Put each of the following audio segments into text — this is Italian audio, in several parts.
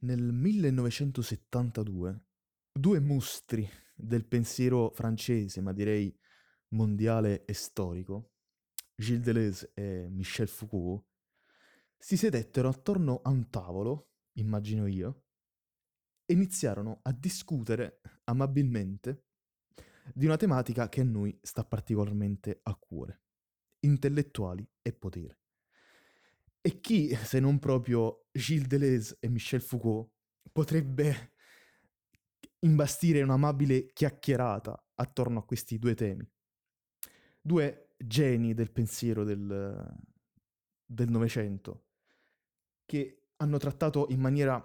Nel 1972 due mostri del pensiero francese, ma direi mondiale e storico, Gilles Deleuze e Michel Foucault, si sedettero attorno a un tavolo, immagino io, e iniziarono a discutere amabilmente di una tematica che a noi sta particolarmente a cuore, intellettuali e potere. E chi, se non proprio Gilles Deleuze e Michel Foucault, potrebbe imbastire un'amabile chiacchierata attorno a questi due temi? Due geni del pensiero del, Novecento, che hanno trattato in maniera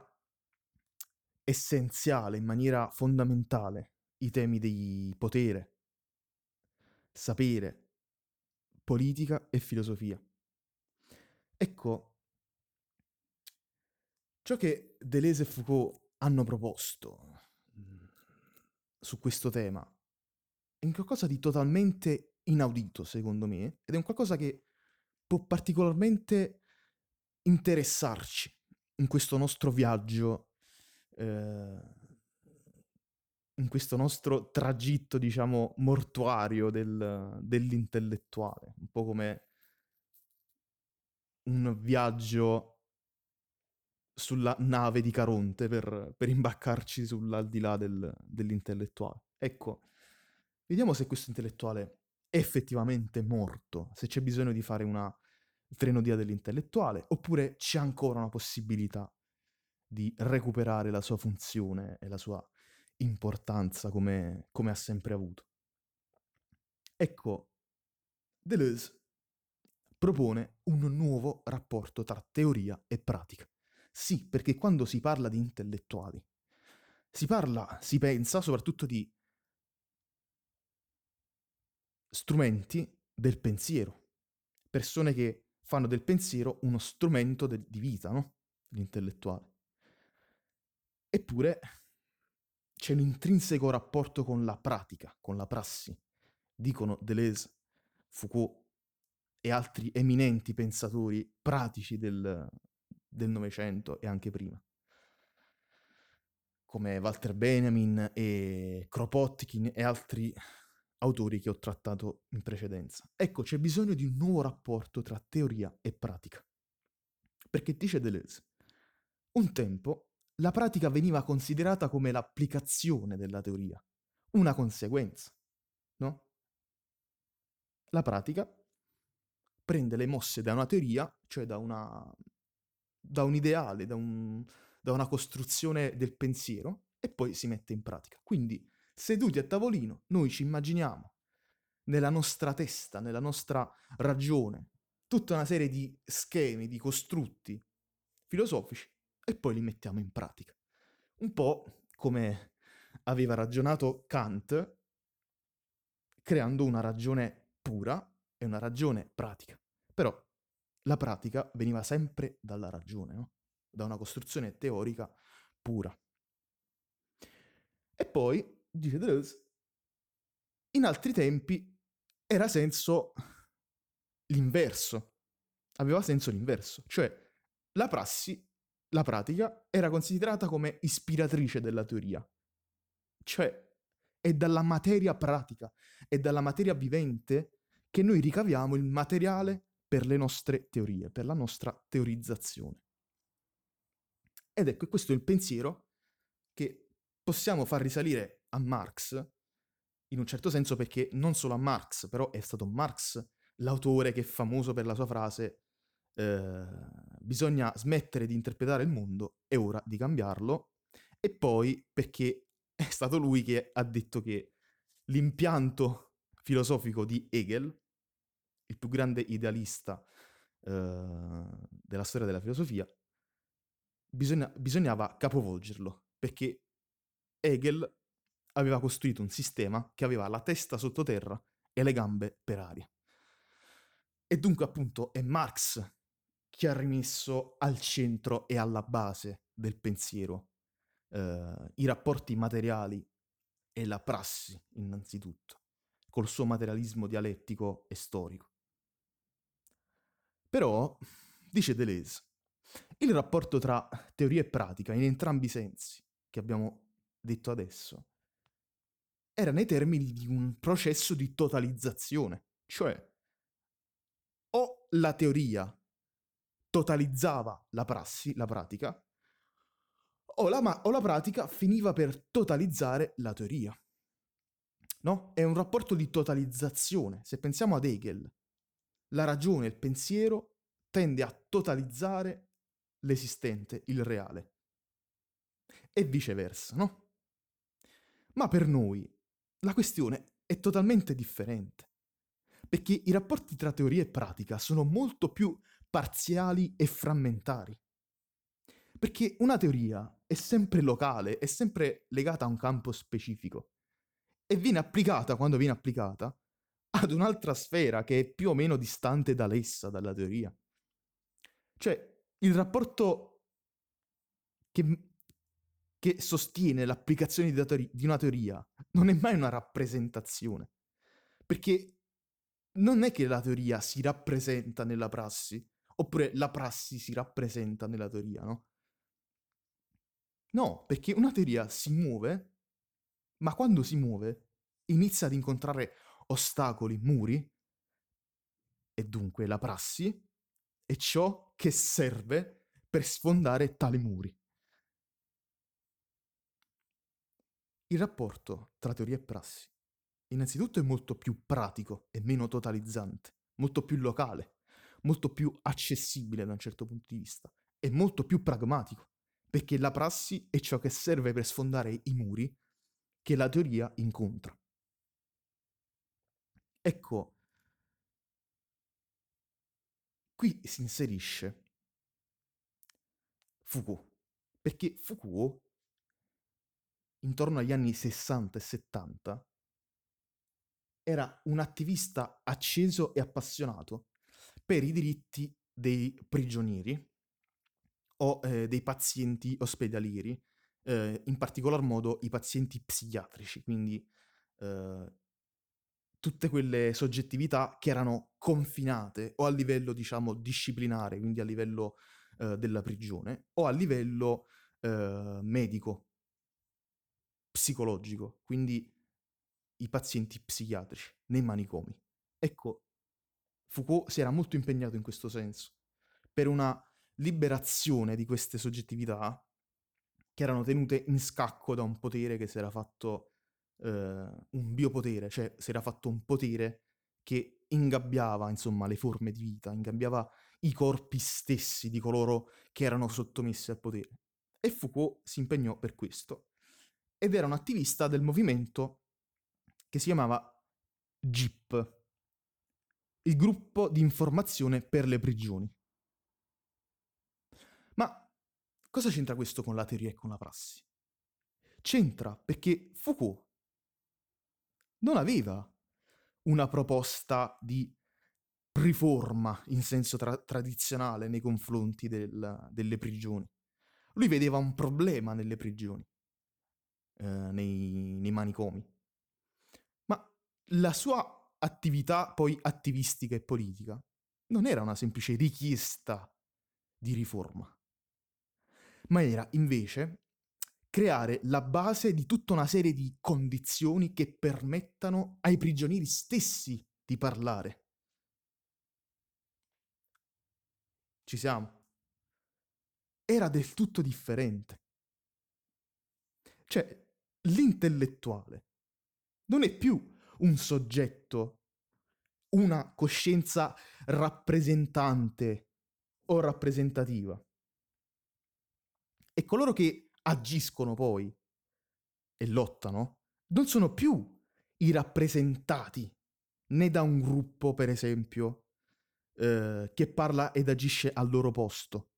essenziale, in maniera fondamentale, i temi di potere, sapere, politica e filosofia. Ecco, ciò che Deleuze e Foucault hanno proposto mm, su questo tema è un qualcosa di totalmente inaudito, secondo me, ed è un qualcosa che può particolarmente interessarci in questo nostro viaggio, eh, in questo nostro tragitto, diciamo, mortuario del, dell'intellettuale, un po' come un viaggio sulla nave di Caronte per, per imbaccarci sull'aldilà del, dell'intellettuale. Ecco, vediamo se questo intellettuale è effettivamente morto, se c'è bisogno di fare una trenodia dell'intellettuale, oppure c'è ancora una possibilità di recuperare la sua funzione e la sua importanza come, come ha sempre avuto. Ecco, Deleuze propone un nuovo rapporto tra teoria e pratica. Sì, perché quando si parla di intellettuali, si parla, si pensa soprattutto di strumenti del pensiero, persone che fanno del pensiero uno strumento de- di vita, no? L'intellettuale. Eppure c'è un intrinseco rapporto con la pratica, con la prassi, dicono Deleuze, Foucault e altri eminenti pensatori pratici del, del Novecento e anche prima, come Walter Benjamin e Kropotkin e altri autori che ho trattato in precedenza. Ecco, c'è bisogno di un nuovo rapporto tra teoria e pratica. Perché dice Deleuze, un tempo la pratica veniva considerata come l'applicazione della teoria, una conseguenza, no? La pratica prende le mosse da una teoria, cioè da, una, da un ideale, da, un, da una costruzione del pensiero, e poi si mette in pratica. Quindi, seduti a tavolino, noi ci immaginiamo nella nostra testa, nella nostra ragione, tutta una serie di schemi, di costrutti filosofici, e poi li mettiamo in pratica. Un po' come aveva ragionato Kant, creando una ragione pura è una ragione pratica. Però la pratica veniva sempre dalla ragione, no? da una costruzione teorica pura. E poi, dice Deleuze, in altri tempi era senso l'inverso, aveva senso l'inverso, cioè la prassi, la pratica, era considerata come ispiratrice della teoria, cioè è dalla materia pratica, è dalla materia vivente che noi ricaviamo il materiale per le nostre teorie, per la nostra teorizzazione. Ed ecco, questo è il pensiero che possiamo far risalire a Marx, in un certo senso perché non solo a Marx, però è stato Marx l'autore che è famoso per la sua frase eh, bisogna smettere di interpretare il mondo, è ora di cambiarlo, e poi perché è stato lui che ha detto che l'impianto filosofico di Hegel il più grande idealista eh, della storia della filosofia, bisogna, bisognava capovolgerlo, perché Hegel aveva costruito un sistema che aveva la testa sottoterra e le gambe per aria. E dunque appunto è Marx che ha rimesso al centro e alla base del pensiero eh, i rapporti materiali e la prassi innanzitutto, col suo materialismo dialettico e storico. Però, dice Deleuze, Il rapporto tra teoria e pratica, in entrambi i sensi che abbiamo detto adesso, era nei termini di un processo di totalizzazione, cioè o la teoria totalizzava la prassi, la pratica, o la, ma- o la pratica finiva per totalizzare la teoria. No? È un rapporto di totalizzazione. Se pensiamo ad Hegel, la ragione, il pensiero tende a totalizzare l'esistente, il reale. E viceversa, no? Ma per noi la questione è totalmente differente, perché i rapporti tra teoria e pratica sono molto più parziali e frammentari. Perché una teoria è sempre locale, è sempre legata a un campo specifico e viene applicata, quando viene applicata, ad un'altra sfera che è più o meno distante da essa, dalla teoria. Cioè, il rapporto che, che sostiene l'applicazione di, teori- di una teoria non è mai una rappresentazione, perché non è che la teoria si rappresenta nella prassi, oppure la prassi si rappresenta nella teoria, no? No, perché una teoria si muove, ma quando si muove inizia ad incontrare ostacoli, muri, e dunque la prassi è ciò che serve per sfondare tali muri. Il rapporto tra teoria e prassi innanzitutto è molto più pratico e meno totalizzante, molto più locale, molto più accessibile da un certo punto di vista e molto più pragmatico perché la prassi è ciò che serve per sfondare i muri che la teoria incontra. Ecco, qui si inserisce Foucault, perché Foucault, intorno agli anni 60 e 70, era un attivista acceso e appassionato per i diritti dei prigionieri o eh, dei pazienti ospedalieri, eh, in particolar modo i pazienti psichiatrici, quindi eh, tutte quelle soggettività che erano confinate o a livello, diciamo, disciplinare, quindi a livello eh, della prigione, o a livello eh, medico, psicologico, quindi i pazienti psichiatrici nei manicomi. Ecco, Foucault si era molto impegnato in questo senso, per una liberazione di queste soggettività che erano tenute in scacco da un potere che si era fatto eh, un biopotere, cioè si era fatto un potere che ingabbiava, insomma, le forme di vita, ingabbiava i corpi stessi di coloro che erano sottomessi al potere. E Foucault si impegnò per questo. Ed era un attivista del movimento che si chiamava GIP, il gruppo di informazione per le prigioni. Ma cosa c'entra questo con la teoria e con la prassi? C'entra perché Foucault non aveva una proposta di riforma in senso tra- tradizionale nei confronti del, delle prigioni. Lui vedeva un problema nelle prigioni, eh, nei, nei manicomi. Ma la sua attività poi attivistica e politica non era una semplice richiesta di riforma ma era invece creare la base di tutta una serie di condizioni che permettano ai prigionieri stessi di parlare. Ci siamo? Era del tutto differente. Cioè, l'intellettuale non è più un soggetto, una coscienza rappresentante o rappresentativa e coloro che agiscono poi e lottano non sono più i rappresentati né da un gruppo, per esempio, eh, che parla ed agisce al loro posto,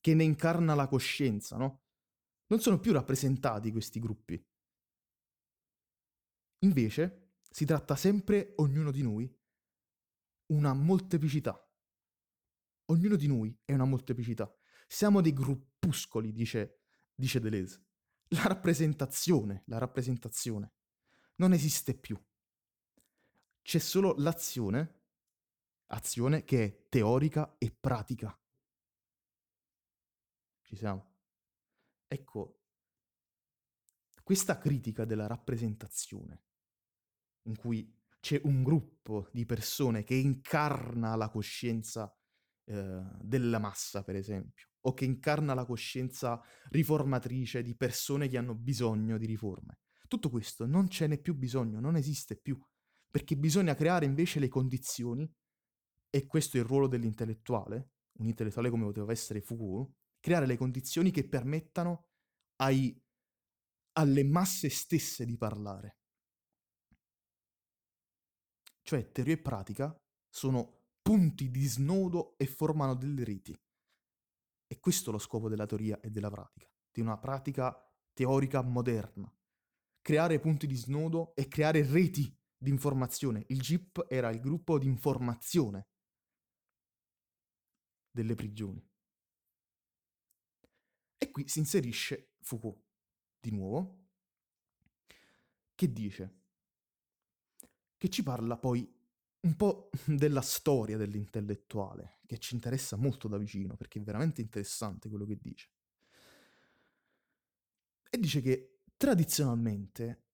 che ne incarna la coscienza, no? Non sono più rappresentati questi gruppi. Invece si tratta sempre, ognuno di noi, una molteplicità. Ognuno di noi è una molteplicità. Siamo dei gruppuscoli, dice, dice Deleuze. La rappresentazione, la rappresentazione non esiste più. C'è solo l'azione, azione che è teorica e pratica. Ci siamo? Ecco, questa critica della rappresentazione, in cui c'è un gruppo di persone che incarna la coscienza eh, della massa, per esempio, o che incarna la coscienza riformatrice di persone che hanno bisogno di riforme. Tutto questo non ce n'è più bisogno, non esiste più, perché bisogna creare invece le condizioni, e questo è il ruolo dell'intellettuale, un intellettuale come poteva essere Foucault, creare le condizioni che permettano ai, alle masse stesse di parlare. Cioè teoria e pratica sono punti di snodo e formano delle reti. E questo è lo scopo della teoria e della pratica, di una pratica teorica moderna. Creare punti di snodo e creare reti di informazione. Il GIP era il gruppo di informazione delle prigioni. E qui si inserisce Foucault, di nuovo, che dice che ci parla poi un po' della storia dell'intellettuale, che ci interessa molto da vicino, perché è veramente interessante quello che dice. E dice che tradizionalmente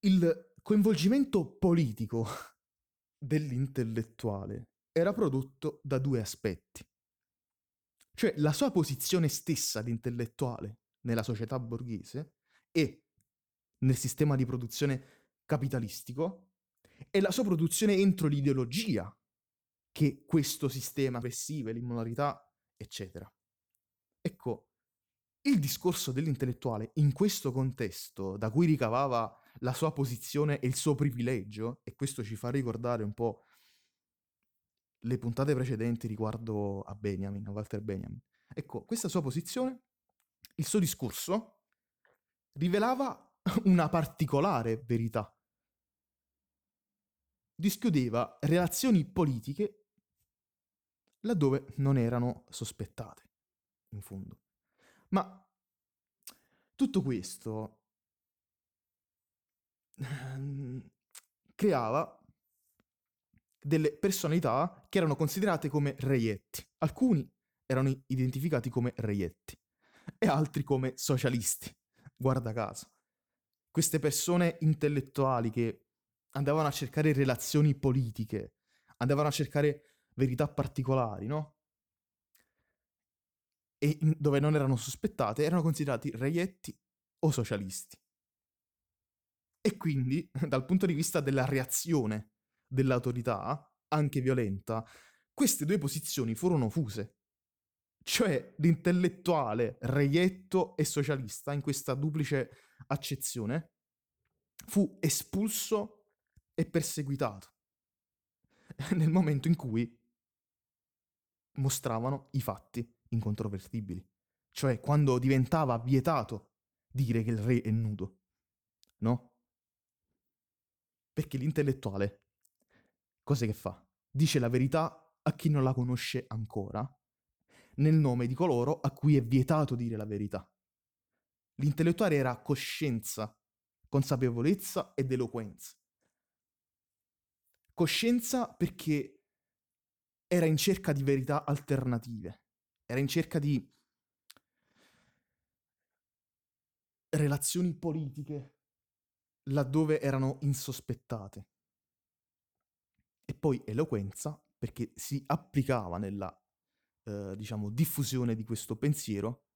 il coinvolgimento politico dell'intellettuale era prodotto da due aspetti. Cioè la sua posizione stessa di intellettuale nella società borghese e nel sistema di produzione capitalistico e la sua produzione entro l'ideologia che questo sistema oppressive, l'immoralità, eccetera. Ecco, il discorso dell'intellettuale in questo contesto, da cui ricavava la sua posizione e il suo privilegio, e questo ci fa ricordare un po' le puntate precedenti riguardo a Benjamin, a Walter Benjamin. Ecco, questa sua posizione, il suo discorso, rivelava una particolare verità. Dischiudeva relazioni politiche laddove non erano sospettate, in fondo. Ma tutto questo ehm, creava delle personalità che erano considerate come reietti. Alcuni erano identificati come reietti e altri come socialisti, guarda caso. Queste persone intellettuali che andavano a cercare relazioni politiche, andavano a cercare verità particolari, no? E dove non erano sospettate, erano considerati reietti o socialisti. E quindi, dal punto di vista della reazione dell'autorità, anche violenta, queste due posizioni furono fuse. Cioè l'intellettuale reietto e socialista, in questa duplice accezione, fu espulso e perseguitato nel momento in cui mostravano i fatti incontrovertibili. Cioè quando diventava vietato dire che il re è nudo. No? Perché l'intellettuale Cos'è che fa? Dice la verità a chi non la conosce ancora, nel nome di coloro a cui è vietato dire la verità. L'intellettuale era coscienza, consapevolezza ed eloquenza. Coscienza perché era in cerca di verità alternative, era in cerca di relazioni politiche laddove erano insospettate. E poi eloquenza perché si applicava nella, eh, diciamo, diffusione di questo pensiero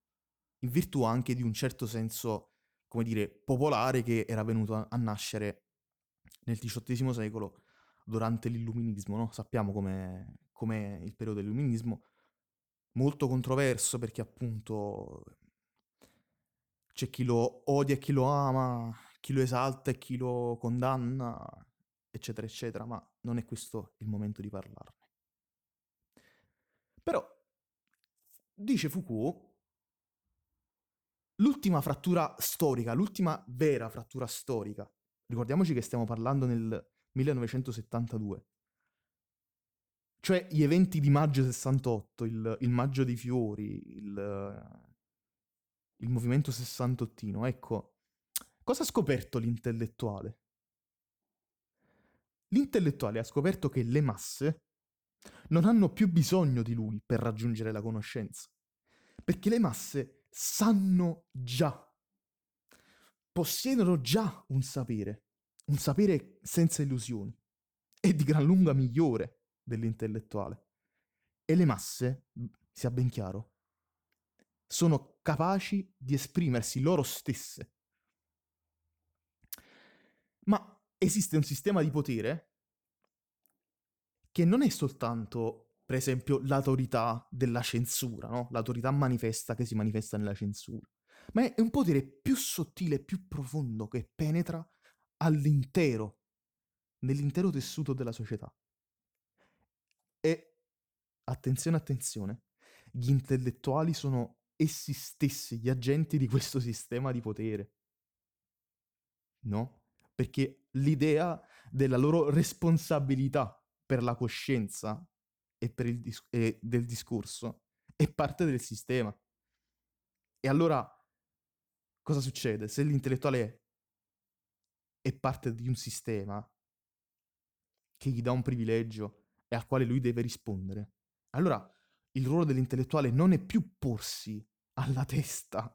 in virtù anche di un certo senso, come dire, popolare che era venuto a, a nascere nel XVIII secolo durante l'illuminismo, no? Sappiamo come il periodo dell'illuminismo, molto controverso perché appunto c'è chi lo odia e chi lo ama, chi lo esalta e chi lo condanna, eccetera, eccetera, ma non è questo il momento di parlarne. Però, dice Foucault, l'ultima frattura storica, l'ultima vera frattura storica, ricordiamoci che stiamo parlando nel 1972, cioè gli eventi di maggio 68, il, il maggio dei fiori, il, il movimento sessantottino, ecco, cosa ha scoperto l'intellettuale? L'intellettuale ha scoperto che le masse non hanno più bisogno di lui per raggiungere la conoscenza, Perché le masse sanno già, possiedono già un sapere, un sapere senza illusioni e di gran lunga migliore dell'intellettuale. E le masse, sia ben chiaro, sono capaci di esprimersi loro stesse. Ma esiste un sistema di potere che non è soltanto, per esempio, l'autorità della censura, no? l'autorità manifesta che si manifesta nella censura, ma è un potere più sottile, più profondo, che penetra all'intero, nell'intero tessuto della società. E, attenzione, attenzione, gli intellettuali sono essi stessi gli agenti di questo sistema di potere. No? Perché l'idea della loro responsabilità per la coscienza e, per il dis- e del discorso è parte del sistema. E allora cosa succede? Se l'intellettuale è parte di un sistema che gli dà un privilegio e al quale lui deve rispondere, allora il ruolo dell'intellettuale non è più porsi alla testa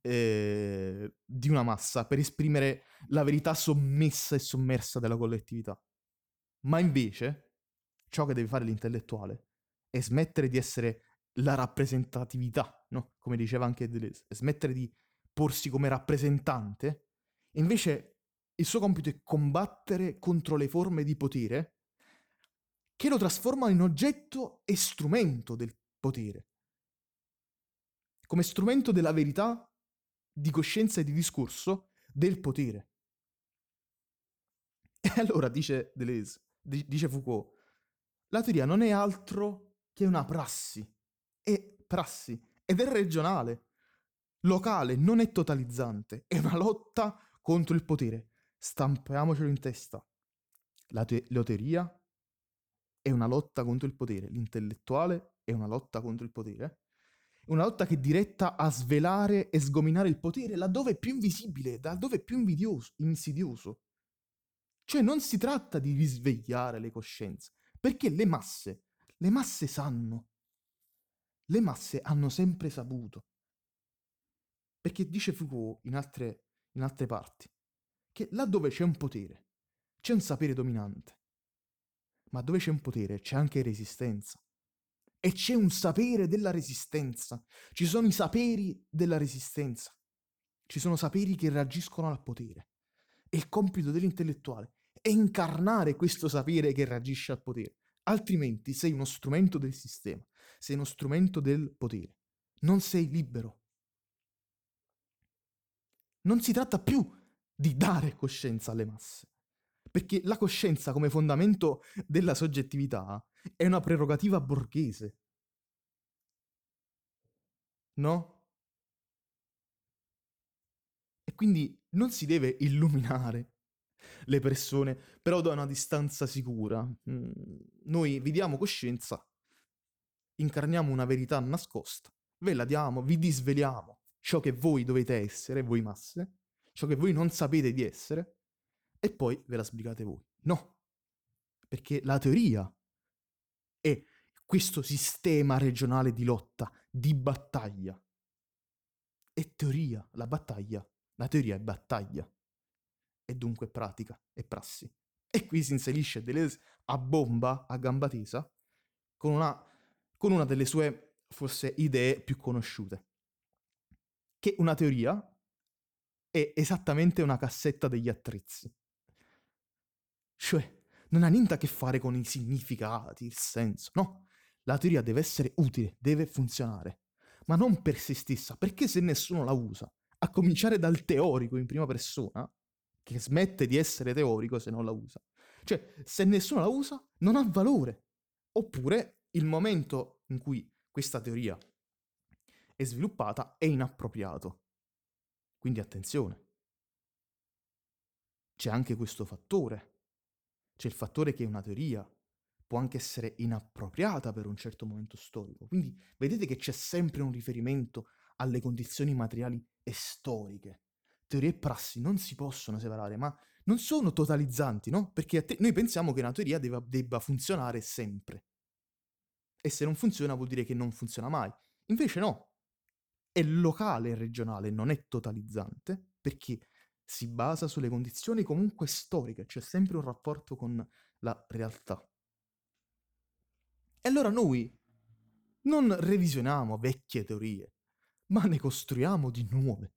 eh, di una massa per esprimere la verità sommessa e sommersa della collettività, ma invece ciò che deve fare l'intellettuale è smettere di essere la rappresentatività, no? come diceva anche Deleuze, smettere di porsi come rappresentante, e invece il suo compito è combattere contro le forme di potere che lo trasformano in oggetto e strumento del potere, come strumento della verità, di coscienza e di discorso del potere. E allora dice Deleuze, dice Foucault, la teoria non è altro che una prassi, è prassi, ed è regionale, locale, non è totalizzante, è una lotta contro il potere. Stampiamocelo in testa. La, te- la teoria è una lotta contro il potere, l'intellettuale è una lotta contro il potere, una lotta che è diretta a svelare e sgominare il potere laddove è più invisibile, laddove è più invidioso, insidioso. Cioè non si tratta di risvegliare le coscienze, perché le masse, le masse sanno, le masse hanno sempre saputo. Perché dice Foucault in altre, in altre parti, che laddove c'è un potere, c'è un sapere dominante. Ma dove c'è un potere c'è anche resistenza. E c'è un sapere della resistenza. Ci sono i saperi della resistenza. Ci sono saperi che reagiscono al potere. E il compito dell'intellettuale è incarnare questo sapere che reagisce al potere. Altrimenti sei uno strumento del sistema, sei uno strumento del potere. Non sei libero. Non si tratta più di dare coscienza alle masse. Perché la coscienza come fondamento della soggettività è una prerogativa borghese. No? E quindi non si deve illuminare le persone, però da una distanza sicura. Mm, noi vi diamo coscienza, incarniamo una verità nascosta, ve la diamo, vi disveliamo ciò che voi dovete essere, voi masse, ciò che voi non sapete di essere, e poi ve la spiegate voi. No, perché la teoria è questo sistema regionale di lotta, di battaglia. È teoria, la battaglia, la teoria è battaglia, e dunque pratica, è prassi. E qui si inserisce Deleuze a bomba, a gamba tesa, con una, con una delle sue forse idee più conosciute, che una teoria è esattamente una cassetta degli attrezzi. Cioè, non ha niente a che fare con i significati, il senso, no. La teoria deve essere utile, deve funzionare, ma non per se stessa, perché se nessuno la usa, a cominciare dal teorico in prima persona, che smette di essere teorico se non la usa. Cioè, se nessuno la usa, non ha valore. Oppure il momento in cui questa teoria è sviluppata è inappropriato. Quindi attenzione. C'è anche questo fattore. C'è il fattore che una teoria può anche essere inappropriata per un certo momento storico. Quindi vedete che c'è sempre un riferimento alle condizioni materiali e storiche. Teoria e prassi non si possono separare, ma non sono totalizzanti, no? Perché te- noi pensiamo che una teoria debba, debba funzionare sempre. E se non funziona vuol dire che non funziona mai. Invece no, è locale e regionale, non è totalizzante, perché si basa sulle condizioni comunque storiche, c'è sempre un rapporto con la realtà. E allora noi non revisioniamo vecchie teorie, ma ne costruiamo di nuove.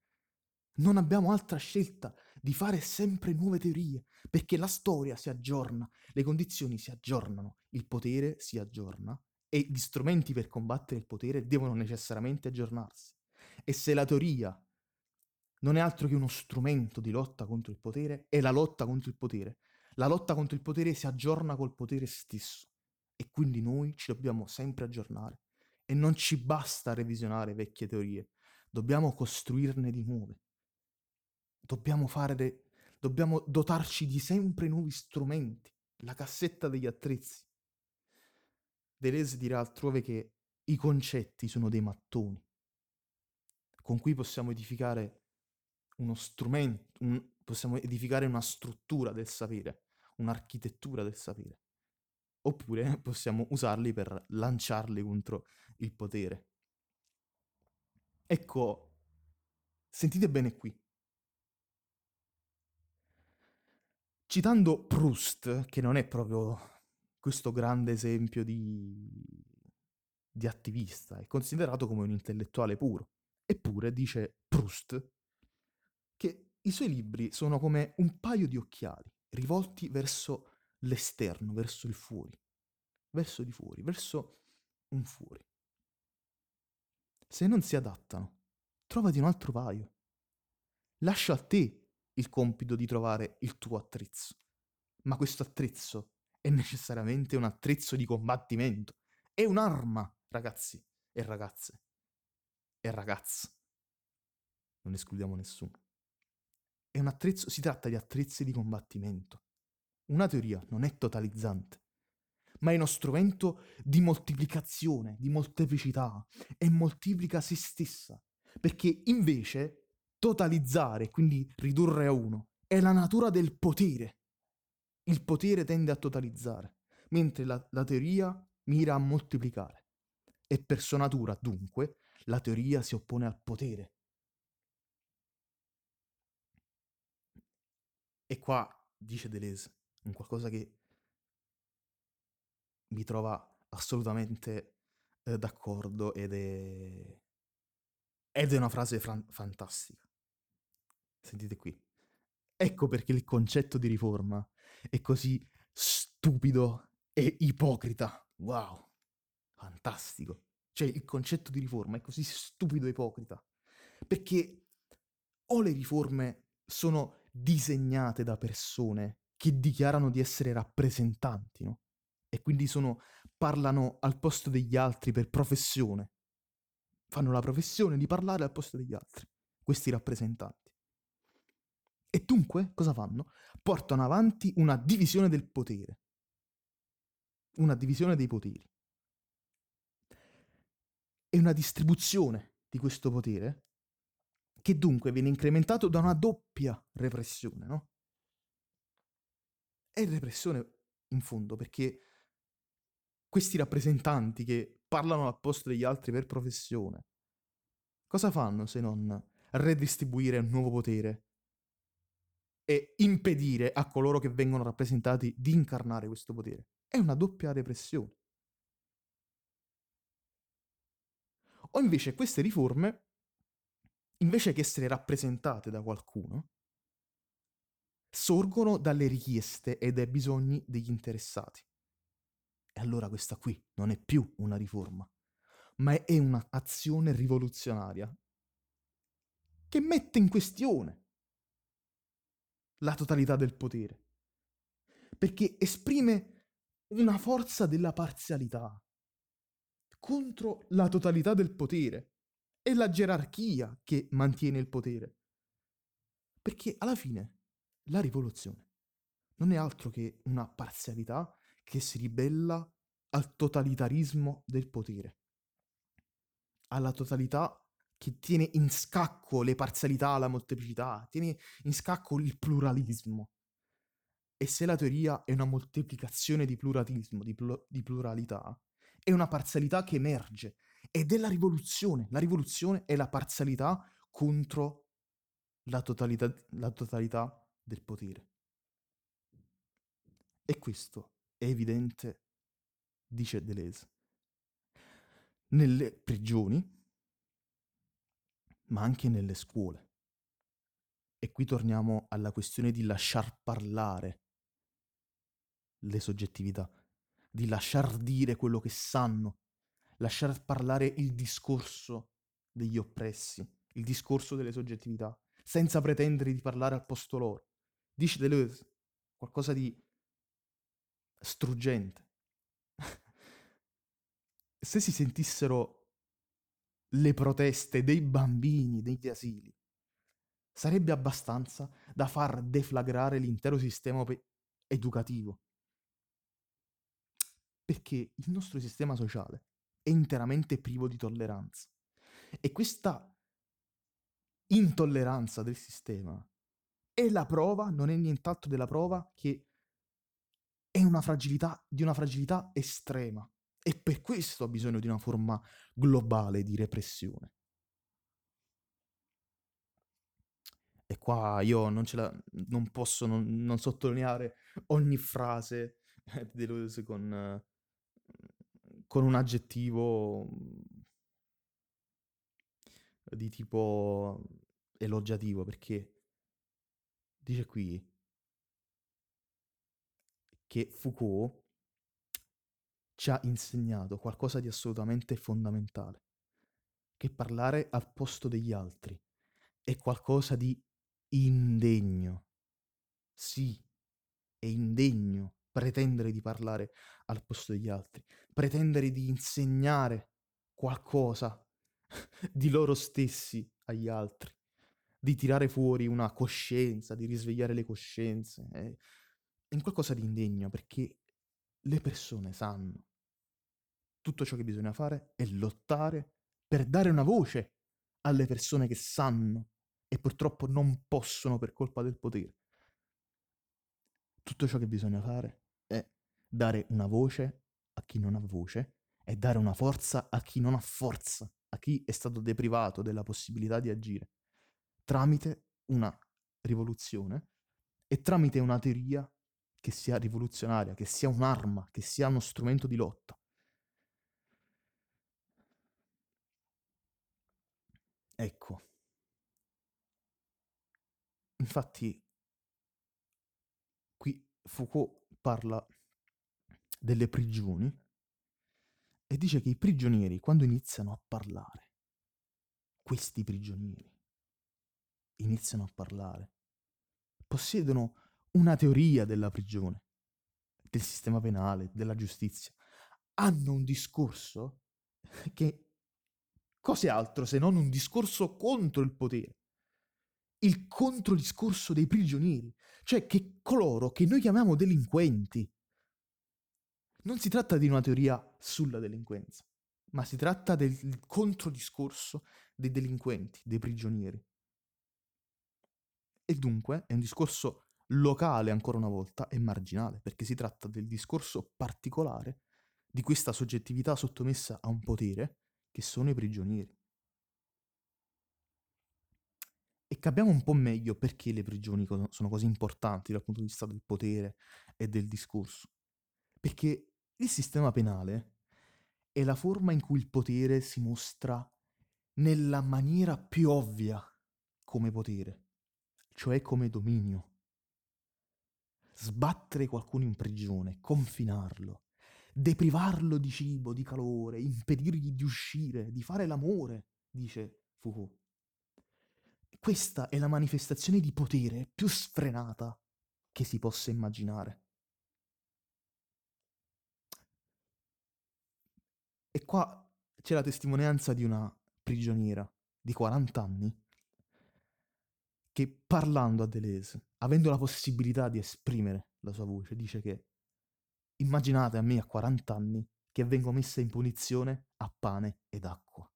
Non abbiamo altra scelta di fare sempre nuove teorie, perché la storia si aggiorna, le condizioni si aggiornano, il potere si aggiorna e gli strumenti per combattere il potere devono necessariamente aggiornarsi. E se la teoria non è altro che uno strumento di lotta contro il potere, è la lotta contro il potere. La lotta contro il potere si aggiorna col potere stesso e quindi noi ci dobbiamo sempre aggiornare. E non ci basta revisionare vecchie teorie, dobbiamo costruirne di nuove. Dobbiamo de- dobbiamo dotarci di sempre nuovi strumenti, la cassetta degli attrezzi. Deleuze dirà altrove che i concetti sono dei mattoni con cui possiamo edificare uno strumento, un, possiamo edificare una struttura del sapere, un'architettura del sapere. Oppure possiamo usarli per lanciarli contro il potere. Ecco, sentite bene qui. Citando Proust, che non è proprio questo grande esempio di, di attivista, è considerato come un intellettuale puro. Eppure, dice Proust, che i suoi libri sono come un paio di occhiali rivolti verso l'esterno, verso il fuori, verso di fuori, verso un fuori. Se non si adattano, trovati un altro paio. Lascia a te il compito di trovare il tuo attrezzo. Ma questo attrezzo è necessariamente un attrezzo di combattimento. È un'arma, ragazzi e ragazze e ragazze. Non escludiamo nessuno. È un attrezzo, si tratta di attrezzi di combattimento. Una teoria non è totalizzante, ma è uno strumento di moltiplicazione, di molteplicità, e moltiplica se stessa. Perché invece totalizzare, quindi ridurre a uno, è la natura del potere. Il potere tende a totalizzare, mentre la, la teoria mira a moltiplicare. E per sua natura, dunque, la teoria si oppone al potere. E qua, dice Deleuze, un qualcosa che mi trova assolutamente eh, d'accordo ed è... ed è una frase fran- fantastica. Sentite qui. Ecco perché il concetto di riforma è così stupido e ipocrita. Wow, fantastico. Cioè il concetto di riforma è così stupido e ipocrita. Perché o le riforme sono disegnate da persone che dichiarano di essere rappresentanti, no? E quindi sono, parlano al posto degli altri per professione. Fanno la professione di parlare al posto degli altri, questi rappresentanti. E dunque cosa fanno? Portano avanti una divisione del potere. Una divisione dei poteri e una distribuzione di questo potere che dunque viene incrementato da una doppia repressione, no? È repressione in fondo perché questi rappresentanti che parlano al posto degli altri per professione, cosa fanno se non redistribuire un nuovo potere e impedire a coloro che vengono rappresentati di incarnare questo potere? È una doppia repressione. O invece queste riforme, invece che essere rappresentate da qualcuno, sorgono dalle richieste e dai bisogni degli interessati. E allora questa qui non è più una riforma, ma è un'azione rivoluzionaria che mette in questione la totalità del potere, perché esprime una forza della parzialità, contro la totalità del potere. È la gerarchia che mantiene il potere. Perché alla fine la rivoluzione non è altro che una parzialità che si ribella al totalitarismo del potere, alla totalità che tiene in scacco le parzialità, la molteplicità, tiene in scacco il pluralismo. E se la teoria è una moltiplicazione di pluralismo, di, pl- di pluralità, è una parzialità che emerge, ed è la rivoluzione. La rivoluzione è la parzialità contro la totalità, la totalità del potere. E questo è evidente, dice Deleuze, nelle prigioni, ma anche nelle scuole. E qui torniamo alla questione di lasciar parlare le soggettività, di lasciar dire quello che sanno, lasciar parlare il discorso degli oppressi, il discorso delle soggettività, senza pretendere di parlare al posto loro. Dice Deleuze qualcosa di struggente. Se si sentissero le proteste dei bambini degli asili, sarebbe abbastanza da far deflagrare l'intero sistema educativo. Perché il nostro sistema sociale è interamente privo di tolleranza. E questa intolleranza del sistema è la prova, non è nient'altro della prova che è una fragilità, di una fragilità estrema. E per questo ha bisogno di una forma globale di repressione. E qua io non, ce la, non posso non, non sottolineare ogni frase di Deleuze con, con un aggettivo di tipo elogiativo, perché dice qui che Foucault ci ha insegnato qualcosa di assolutamente fondamentale, che parlare al posto degli altri è qualcosa di indegno. Sì, è indegno pretendere di parlare al posto degli altri, pretendere di insegnare qualcosa di loro stessi agli altri, di tirare fuori una coscienza, di risvegliare le coscienze. È, è qualcosa di indegno perché le persone sanno. Tutto ciò che bisogna fare è lottare per dare una voce alle persone che sanno e purtroppo non possono per colpa del potere. Tutto ciò che bisogna fare è dare una voce a chi non ha voce e dare una forza a chi non ha forza, a chi è stato deprivato della possibilità di agire, tramite una rivoluzione e tramite una teoria che sia rivoluzionaria, che sia un'arma, che sia uno strumento di lotta. Ecco. Infatti, qui Foucault parla delle prigioni e dice che i prigionieri, quando iniziano a parlare, questi prigionieri iniziano a parlare, possiedono una teoria della prigione, del sistema penale, della giustizia. Hanno un discorso che cos'è altro se non un discorso contro il potere. Il controdiscorso dei prigionieri, cioè che coloro che noi chiamiamo delinquenti. Non si tratta di una teoria sulla delinquenza, ma si tratta del controdiscorso dei delinquenti, dei prigionieri. E dunque è un discorso locale ancora una volta e marginale, perché si tratta del discorso particolare di questa soggettività sottomessa a un potere che sono i prigionieri. E capiamo un po' meglio perché le prigioni sono così importanti dal punto di vista del potere e del discorso. Perché il sistema penale è la forma in cui il potere si mostra nella maniera più ovvia come potere, cioè come dominio sbattere qualcuno in prigione, confinarlo, deprivarlo di cibo, di calore, impedirgli di uscire, di fare l'amore, dice Foucault. Questa è la manifestazione di potere più sfrenata che si possa immaginare. E qua c'è la testimonianza di una prigioniera di 40 anni che parlando a Deleuze, avendo la possibilità di esprimere la sua voce, dice che immaginate a me a 40 anni che vengo messa in punizione a pane ed acqua.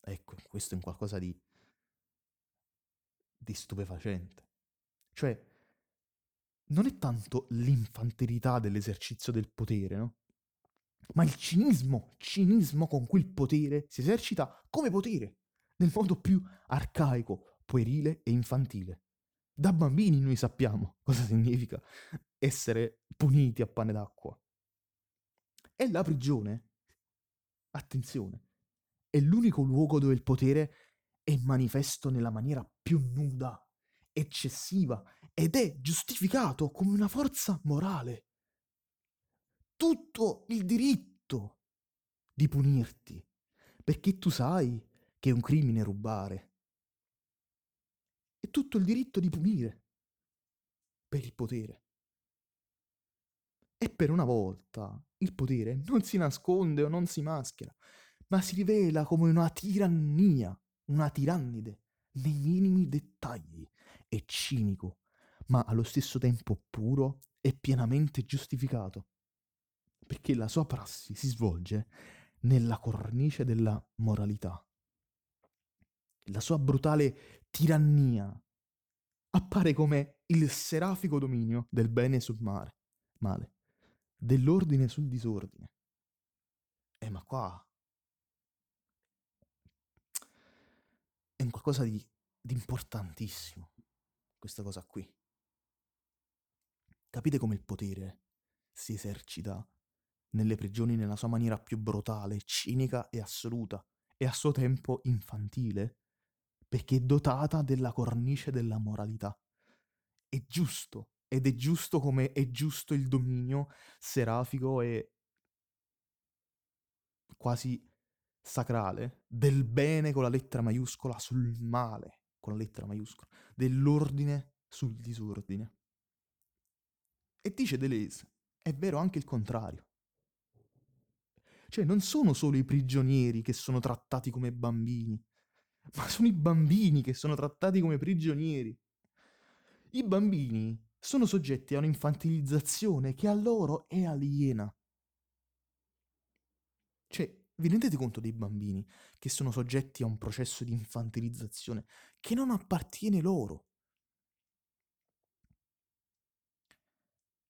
Ecco, questo è un qualcosa di, di stupefacente. Cioè, non è tanto l'infantilità dell'esercizio del potere, no? Ma il cinismo, cinismo con cui il potere si esercita come potere, nel modo più arcaico, puerile e infantile. Da bambini noi sappiamo cosa significa essere puniti a pane d'acqua. E la prigione, attenzione, è l'unico luogo dove il potere è manifesto nella maniera più nuda, eccessiva ed è giustificato come una forza morale tutto il diritto di punirti, perché tu sai che è un crimine rubare. E tutto il diritto di punire per il potere. E per una volta il potere non si nasconde o non si maschera, ma si rivela come una tirannia, una tirannide, nei minimi dettagli. È cinico, ma allo stesso tempo puro e pienamente giustificato perché la sua prassi si svolge nella cornice della moralità. La sua brutale tirannia appare come il serafico dominio del bene sul mare, male, dell'ordine sul disordine. Eh, ma qua è qualcosa di, di importantissimo, questa cosa qui. Capite come il potere si esercita nelle prigioni nella sua maniera più brutale, cinica e assoluta, e a suo tempo infantile, perché dotata della cornice della moralità. È giusto, ed è giusto come è giusto il dominio serafico e quasi sacrale del bene con la lettera maiuscola sul male con la lettera maiuscola, dell'ordine sul disordine. E dice Deleuze, è vero anche il contrario. Cioè, non sono solo i prigionieri che sono trattati come bambini, ma sono i bambini che sono trattati come prigionieri. I bambini sono soggetti a un'infantilizzazione che a loro è aliena. Cioè, vi rendete conto dei bambini che sono soggetti a un processo di infantilizzazione che non appartiene loro?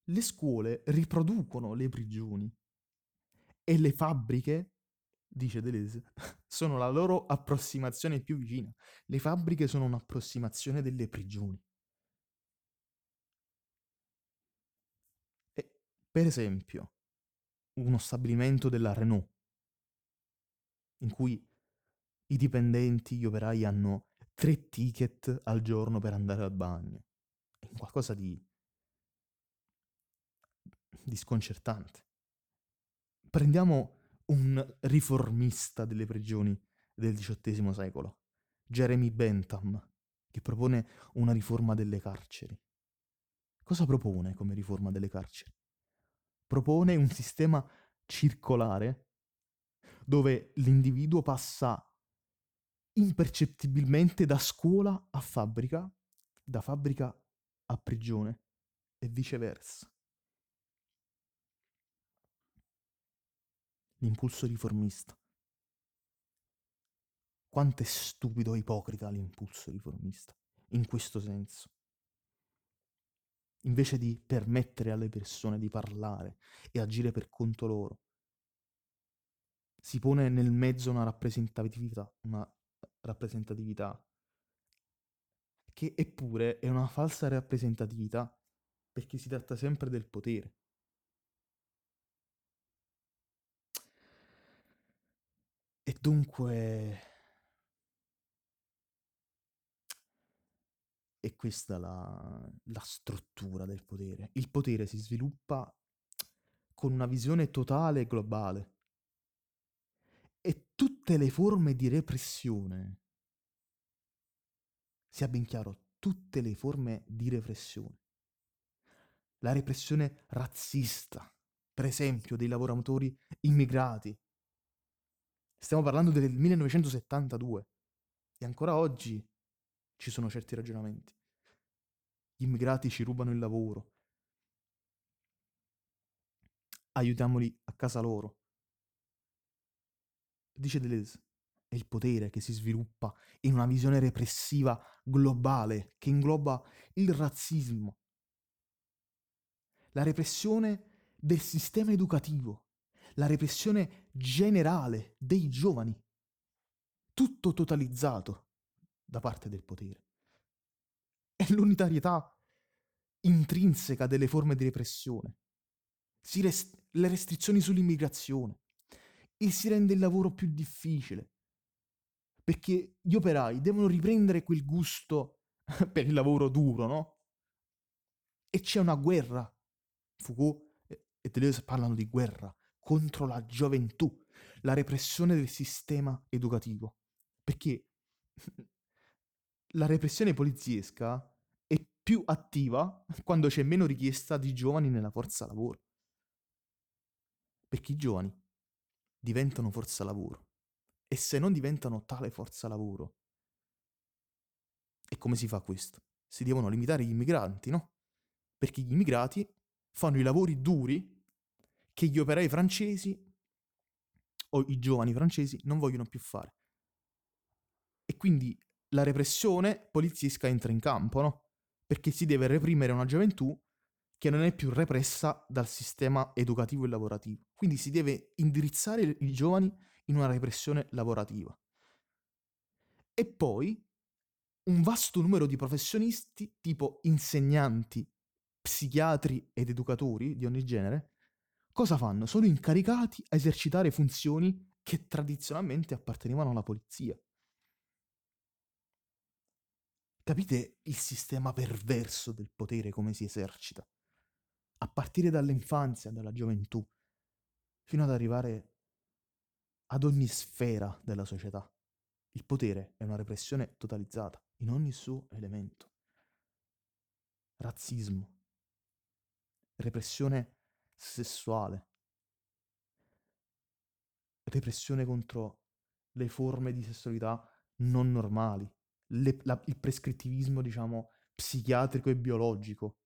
Le scuole riproducono le prigioni e le fabbriche, dice Deleuze, sono la loro approssimazione più vicina. Le fabbriche sono un'approssimazione delle prigioni. E, per esempio, uno stabilimento della Renault, in cui i dipendenti, gli operai hanno tre ticket al giorno per andare al bagno. È qualcosa di, di sconcertante. Prendiamo un riformista delle prigioni del XVIII secolo, Jeremy Bentham, che propone una riforma delle carceri. Cosa propone come riforma delle carceri? Propone un sistema circolare dove l'individuo passa impercettibilmente da scuola a fabbrica, da fabbrica a prigione e viceversa. L'impulso riformista. Quanto è stupido e ipocrita l'impulso riformista, in questo senso. Invece di permettere alle persone di parlare e agire per conto loro, si pone nel mezzo una rappresentatività, una rappresentatività che eppure è una falsa rappresentatività perché si tratta sempre del potere. E dunque... È questa la, la struttura del potere. Il potere si sviluppa con una visione totale e globale. E tutte le forme di repressione, sia ben chiaro, tutte le forme di repressione. La repressione razzista, per esempio, dei lavoratori immigrati, Stiamo parlando del 1972 e ancora oggi ci sono certi ragionamenti. Gli immigrati ci rubano il lavoro. Aiutiamoli a casa loro. Dice Deleuze, è il potere che si sviluppa in una visione repressiva globale che ingloba il razzismo, la repressione del sistema educativo, la repressione generale dei giovani, tutto totalizzato da parte del potere. È l'unitarietà intrinseca delle forme di repressione. Rest- le restrizioni sull'immigrazione. E si rende il lavoro più difficile. Perché gli operai devono riprendere quel gusto per il lavoro duro, no? E c'è una guerra. Foucault e Deleuze parlano di guerra contro la gioventù, la repressione del sistema educativo. Perché la repressione poliziesca è più attiva quando c'è meno richiesta di giovani nella forza lavoro. Perché i giovani diventano forza lavoro. E se non diventano tale forza lavoro, e come si fa questo? Si devono limitare gli immigranti, no? Perché gli immigrati fanno i lavori duri che gli operai francesi o i giovani francesi non vogliono più fare. E quindi la repressione poliziesca entra in campo, no? Perché si deve reprimere una gioventù che non è più repressa dal sistema educativo e lavorativo. Quindi si deve indirizzare i giovani in una repressione lavorativa. E poi un vasto numero di professionisti, tipo insegnanti, psichiatri ed educatori di ogni genere, cosa fanno? Sono incaricati a esercitare funzioni che tradizionalmente appartenevano alla polizia. Capite il sistema perverso del potere come si esercita? A partire dall'infanzia, dalla gioventù, fino ad arrivare ad ogni sfera della società. Il potere è una repressione totalizzata in ogni suo elemento. Razzismo, repressione sessuale, repressione contro le forme di sessualità non normali, le, la, il prescrittivismo, diciamo, psichiatrico e biologico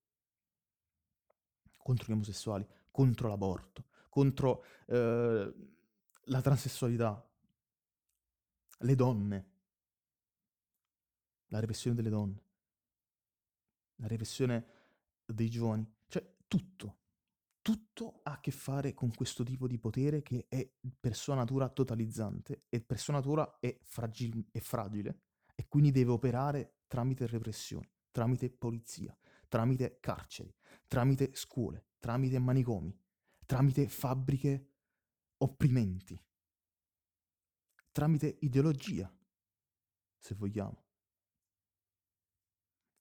contro gli omosessuali, contro l'aborto, contro eh, la transessualità, le donne, la repressione delle donne, la repressione dei giovani, cioè tutto, tutto ha a che fare con questo tipo di potere che è per sua natura totalizzante e per sua natura è, fragil- è fragile e quindi deve operare tramite repressione, tramite polizia, tramite carceri, tramite scuole, tramite manicomi, tramite fabbriche opprimenti, tramite ideologia, se vogliamo.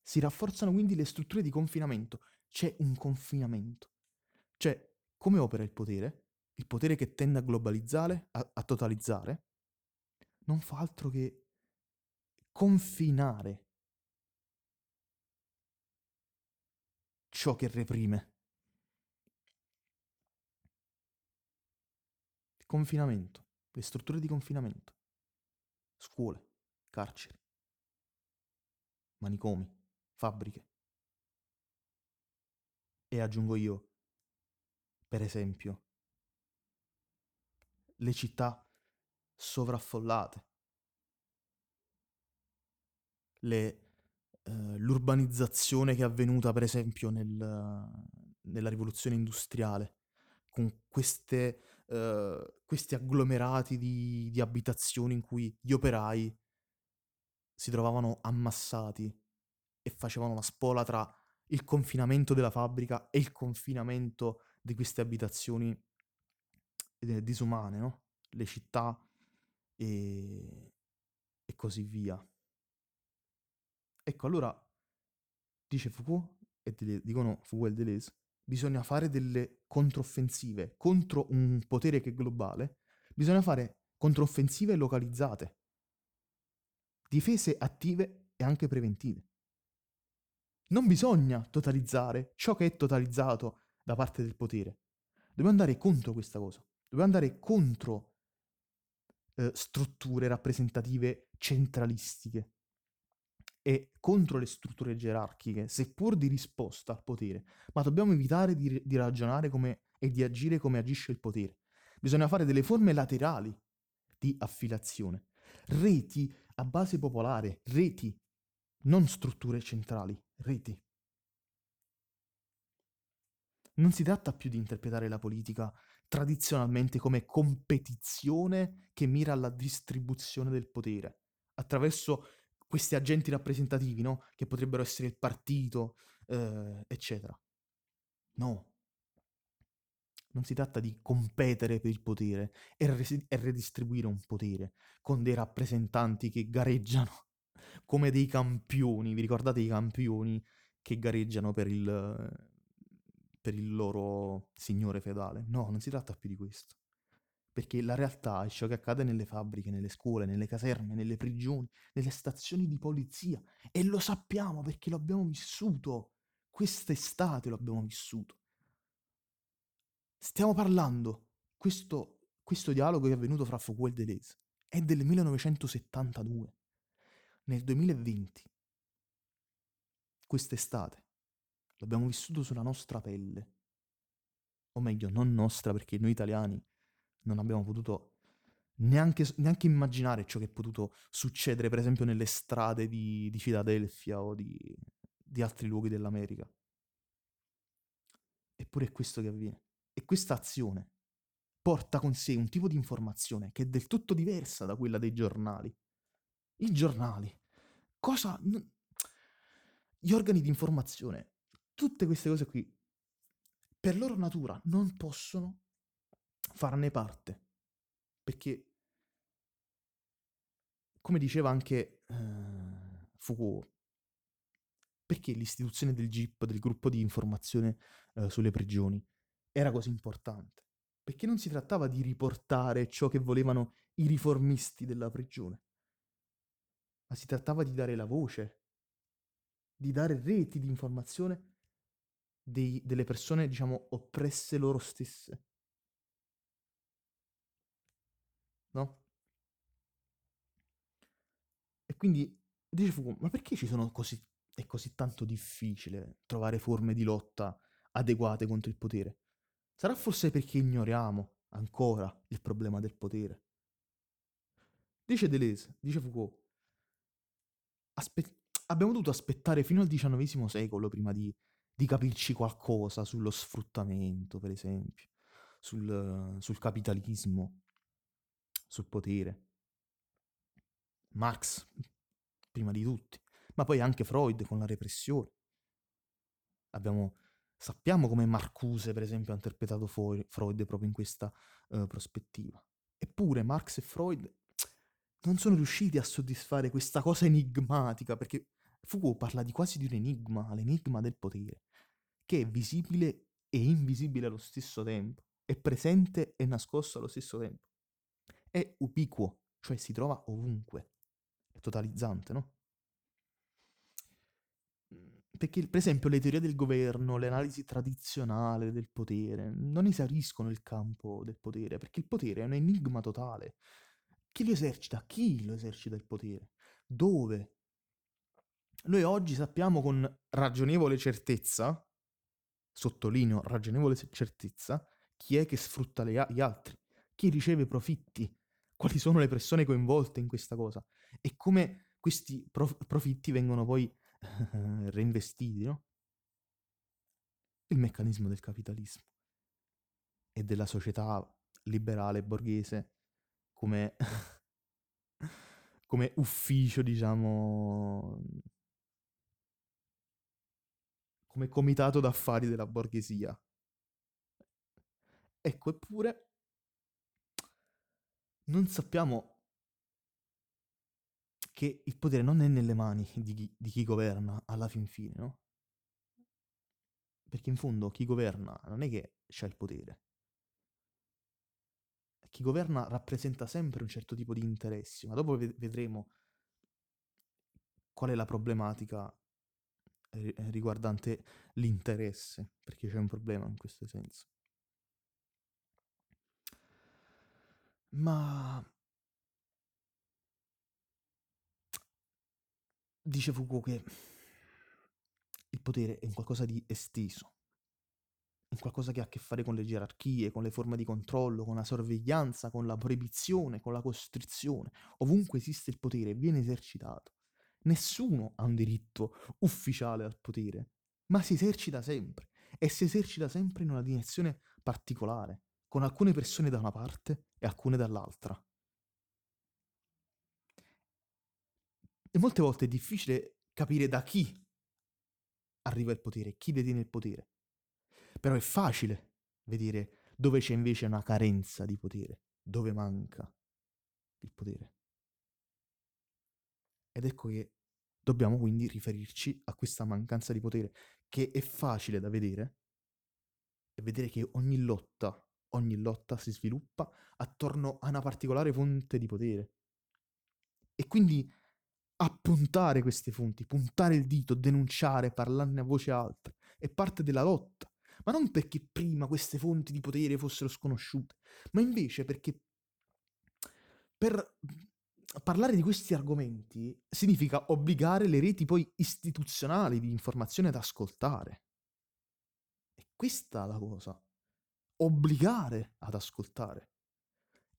Si rafforzano quindi le strutture di confinamento. C'è un confinamento. Cioè, come opera il potere? Il potere che tende a globalizzare, a, a totalizzare, non fa altro che confinare ciò che reprime. Confinamento, le strutture di confinamento, scuole, carceri, manicomi, fabbriche. E aggiungo io, per esempio, le città sovraffollate, le, uh, l'urbanizzazione che è avvenuta per esempio nel, nella rivoluzione industriale, con queste, uh, questi agglomerati di, di abitazioni in cui gli operai si trovavano ammassati e facevano la spola tra il confinamento della fabbrica e il confinamento di queste abitazioni eh, disumane, no? Le città e, e così via. Ecco, allora, dice Foucault, e Deleuze, dicono Foucault e Deleuze, bisogna fare delle controffensive contro un potere che è globale, bisogna fare controffensive localizzate, difese attive e anche preventive. Non bisogna totalizzare ciò che è totalizzato da parte del potere. Dobbiamo andare contro questa cosa. Dobbiamo andare contro eh, strutture rappresentative centralistiche e contro le strutture gerarchiche, seppur di risposta al potere, ma dobbiamo evitare di, di ragionare come, e di agire come agisce il potere. Bisogna fare delle forme laterali di affiliazione, reti a base popolare, reti, non strutture centrali, reti. Non si tratta più di interpretare la politica tradizionalmente come competizione che mira alla distribuzione del potere attraverso questi agenti rappresentativi, no? Che potrebbero essere il partito, eh, eccetera. No. Non si tratta di competere per il potere e, resi- e redistribuire un potere con dei rappresentanti che gareggiano come dei campioni. Vi ricordate i campioni che gareggiano per il, per il loro signore feudale? No, non si tratta più di questo perché la realtà è ciò che accade nelle fabbriche, nelle scuole, nelle caserme, nelle prigioni, nelle stazioni di polizia e lo sappiamo perché lo abbiamo vissuto. Quest'estate lo abbiamo vissuto. Stiamo parlando, questo, questo dialogo che è avvenuto fra Foucault e Deleuze è del 1972. Nel 2020, quest'estate, l'abbiamo vissuto sulla nostra pelle. O meglio, non nostra perché noi italiani non abbiamo potuto neanche, neanche, immaginare ciò che è potuto succedere, per esempio, nelle strade di, di Filadelfia o di, di altri luoghi dell'America. Eppure è questo che avviene. E questa azione porta con sé un tipo di informazione che è del tutto diversa da quella dei giornali. I giornali, cosa... Gli organi di informazione, tutte queste cose qui, per loro natura non possono farne parte. Perché, come diceva anche eh, Foucault, perché l'istituzione del GIP, del gruppo di informazione eh, sulle prigioni, era così importante? Perché non si trattava di riportare ciò che volevano i riformisti della prigione, ma si trattava di dare la voce, di dare reti di informazione dei, delle persone, diciamo, oppresse loro stesse. no? E quindi dice Foucault, ma perché ci sono così, è così tanto difficile trovare forme di lotta adeguate contro il potere? Sarà forse perché ignoriamo ancora il problema del potere? Dice Deleuze, dice Foucault, aspe- abbiamo dovuto aspettare fino al XIX secolo prima di, di capirci qualcosa sullo sfruttamento, per esempio, sul, sul capitalismo, sul potere. Marx, prima di tutti, ma poi anche Freud con la repressione. Abbiamo, sappiamo come Marcuse, per esempio, ha interpretato Freud proprio in questa uh, prospettiva. Eppure Marx e Freud non sono riusciti a soddisfare questa cosa enigmatica, perché Foucault parla di quasi di un enigma, l'enigma del potere, che è visibile e invisibile allo stesso tempo, è presente e nascosto allo stesso tempo è ubiquo, cioè si trova ovunque, è totalizzante, no? Perché, per esempio, le teorie del governo, le analisi tradizionali del potere non esauriscono il campo del potere, perché il potere è un enigma totale. Chi lo esercita? Chi lo esercita il potere? Dove? Noi oggi sappiamo con ragionevole certezza, sottolineo ragionevole certezza, chi è che sfrutta le, gli altri, chi riceve profitti, quali sono le persone coinvolte in questa cosa? E come questi prof- profitti vengono poi reinvestiti, no? Il meccanismo del capitalismo e della società liberale borghese come, come ufficio, diciamo, come comitato d'affari della borghesia. Ecco, eppure non sappiamo che il potere non è nelle mani di chi, di chi governa alla fin fine, no? Perché in fondo chi governa non è che c'ha il potere. Chi governa rappresenta sempre un certo tipo di interessi, ma dopo vedremo qual è la problematica riguardante l'interesse, perché c'è un problema in questo senso. Ma dice Foucault che il potere è un qualcosa di esteso, un qualcosa che ha a che fare con le gerarchie, con le forme di controllo, con la sorveglianza, con la proibizione, con la costrizione. Ovunque esiste il potere viene esercitato. Nessuno ha un diritto ufficiale al potere, ma si esercita sempre e si esercita sempre in una direzione particolare con alcune persone da una parte e alcune dall'altra. E molte volte è difficile capire da chi arriva il potere, chi detiene il potere. Però è facile vedere dove c'è invece una carenza di potere, dove manca il potere. Ed ecco che dobbiamo quindi riferirci a questa mancanza di potere, che è facile da vedere, e vedere che ogni lotta, ogni lotta si sviluppa attorno a una particolare fonte di potere. E quindi appuntare queste fonti, puntare il dito, denunciare, parlarne a voce alta, è parte della lotta. Ma non perché prima queste fonti di potere fossero sconosciute, ma invece perché per parlare di questi argomenti significa obbligare le reti poi istituzionali di informazione ad ascoltare. E questa è la cosa. Obbligare ad ascoltare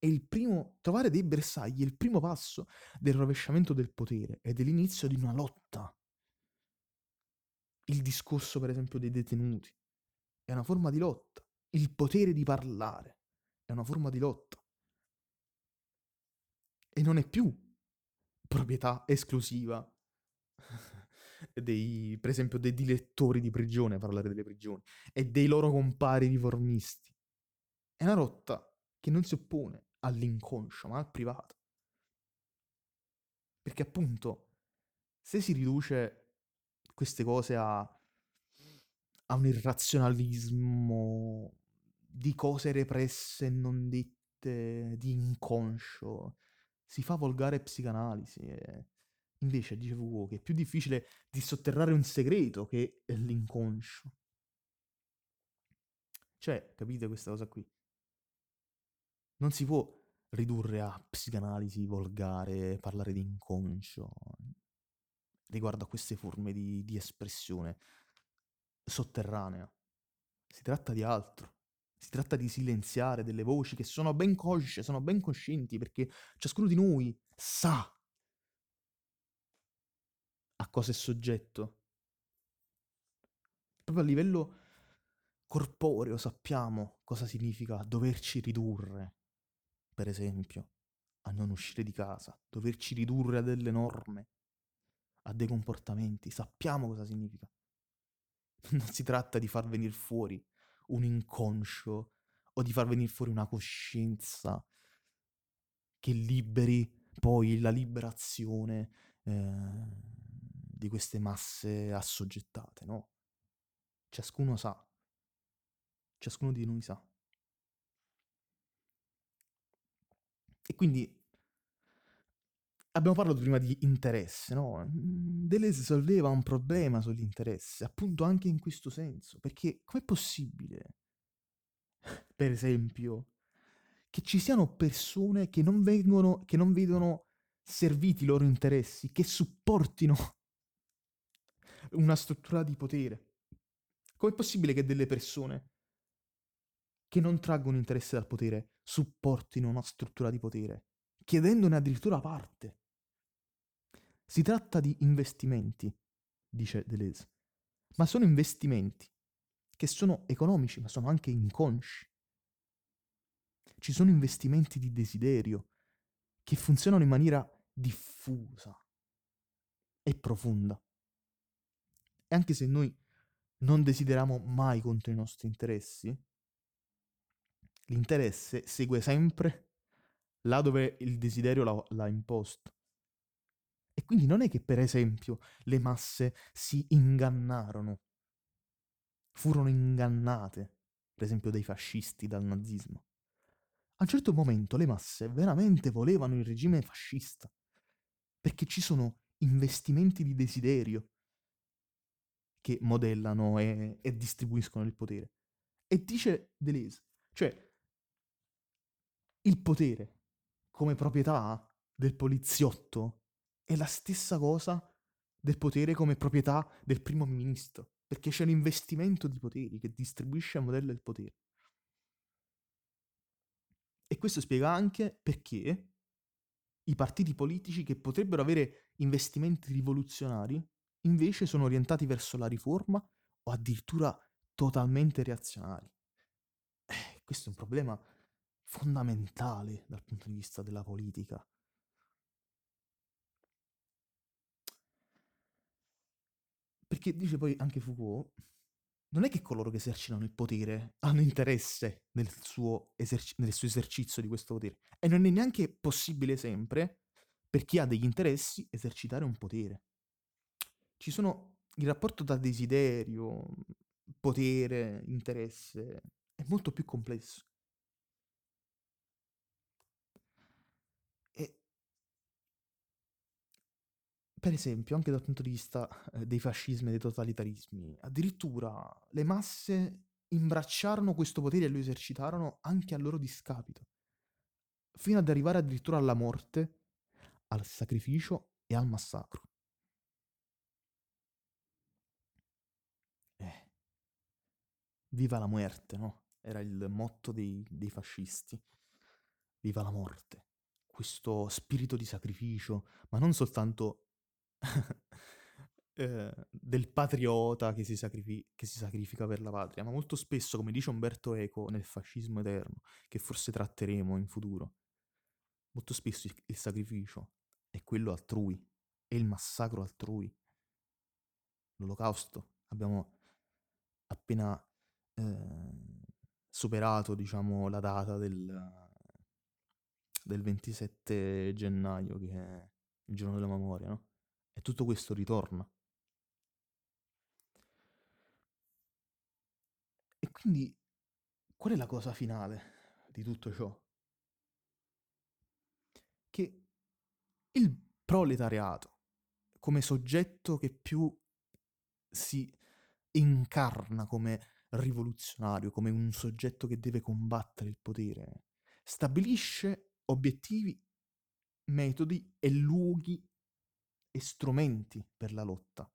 è il primo, trovare dei bersagli è il primo passo del rovesciamento del potere ed è l'inizio di una lotta. Il discorso, per esempio, dei detenuti è una forma di lotta. Il potere di parlare è una forma di lotta. E non è più proprietà esclusiva dei, per esempio, dei dilettori di prigione, parlare delle prigioni, e dei loro compari riformisti. È una lotta che non si oppone all'inconscio, ma al privato. Perché appunto, se si riduce queste cose a, a un irrazionalismo di cose represse e non dette, di inconscio, si fa volgare psicanalisi. E invece, dice Foucault, che è più difficile di sotterrare un segreto che l'inconscio. Cioè, capite questa cosa qui? non si può ridurre a psicanalisi volgare, parlare di inconscio riguardo a queste forme di, di espressione sotterranea. Si tratta di altro. Si tratta di silenziare delle voci che sono ben consce, sono ben coscienti, perché ciascuno di noi sa a cosa è soggetto. Proprio a livello corporeo sappiamo cosa significa doverci ridurre per esempio, a non uscire di casa, doverci ridurre a delle norme, a dei comportamenti, sappiamo cosa significa. Non si tratta di far venire fuori un inconscio o di far venire fuori una coscienza che liberi poi la liberazione eh, di queste masse assoggettate, no? Ciascuno sa, ciascuno di noi sa. E quindi abbiamo parlato prima di interesse, no? Deleuze solveva un problema sull'interesse, appunto anche in questo senso, perché com'è possibile, per esempio, che ci siano persone che non, vengono, che non vedono serviti i loro interessi, che supportino una struttura di potere? Com'è possibile che delle persone che non traggono interesse dal potere supportino una struttura di potere, chiedendone addirittura parte. Si tratta di investimenti, dice Deleuze, ma sono investimenti che sono economici, ma sono anche inconsci. Ci sono investimenti di desiderio che funzionano in maniera diffusa e profonda. E anche se noi non desideriamo mai contro i nostri interessi, l'interesse segue sempre là dove il desiderio l'ha, l'ha imposto. E quindi non è che, per esempio, le masse si ingannarono, furono ingannate, per esempio, dai fascisti, dal nazismo. A un certo momento le masse veramente volevano il regime fascista, perché ci sono investimenti di desiderio che modellano e, e distribuiscono il potere. E dice Deleuze, cioè il potere come proprietà del poliziotto è la stessa cosa del potere come proprietà del primo ministro, perché c'è un investimento di poteri che distribuisce a modello il potere. E questo spiega anche perché i partiti politici che potrebbero avere investimenti rivoluzionari invece sono orientati verso la riforma o addirittura totalmente reazionari Questo è un problema fondamentale dal punto di vista della politica. Perché dice poi anche Foucault, non è che coloro che esercitano il potere hanno interesse nel suo, eserci- nel suo esercizio di questo potere. E non è neanche possibile sempre, per chi ha degli interessi, esercitare un potere. Ci sono il rapporto tra desiderio, potere, interesse, è molto più complesso. Per esempio, anche dal punto di vista eh, dei fascismi e dei totalitarismi, addirittura le masse imbracciarono questo potere e lo esercitarono anche a loro discapito, fino ad arrivare addirittura alla morte, al sacrificio e al massacro. Eh. Viva la muerte, no? Era il motto dei, dei fascisti. Viva la morte. Questo spirito di sacrificio, ma non soltanto eh, del patriota che si, sacrifi- che si, sacrifica per la patria, ma molto spesso, come dice Umberto Eco nel fascismo eterno, che forse tratteremo in futuro, molto spesso il, il sacrificio è quello altrui, è il massacro altrui. L'olocausto, abbiamo appena eh, superato, diciamo, la data del, del 27 gennaio, che è il giorno della memoria, no? E tutto questo ritorna. E quindi qual è la cosa finale di tutto ciò? Che il proletariato, come soggetto che più si incarna come rivoluzionario, come un soggetto che deve combattere il potere, stabilisce obiettivi, metodi e luoghi e strumenti per la lotta.